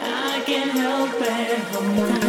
I can't help it.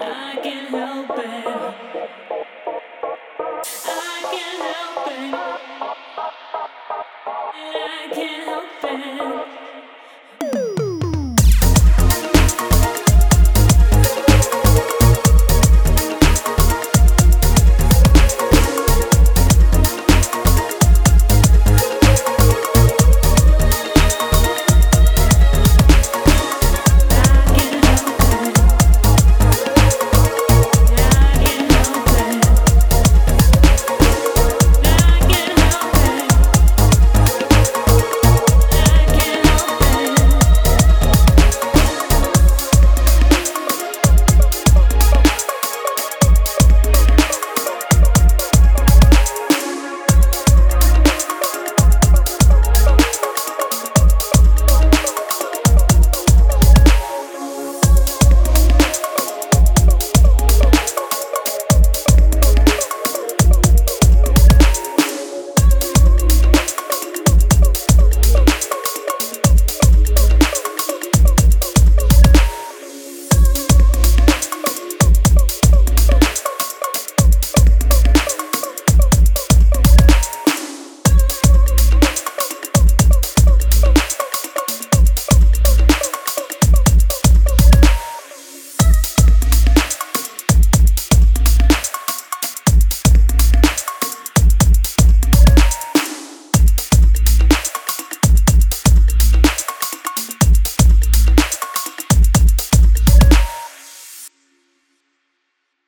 I can't help it.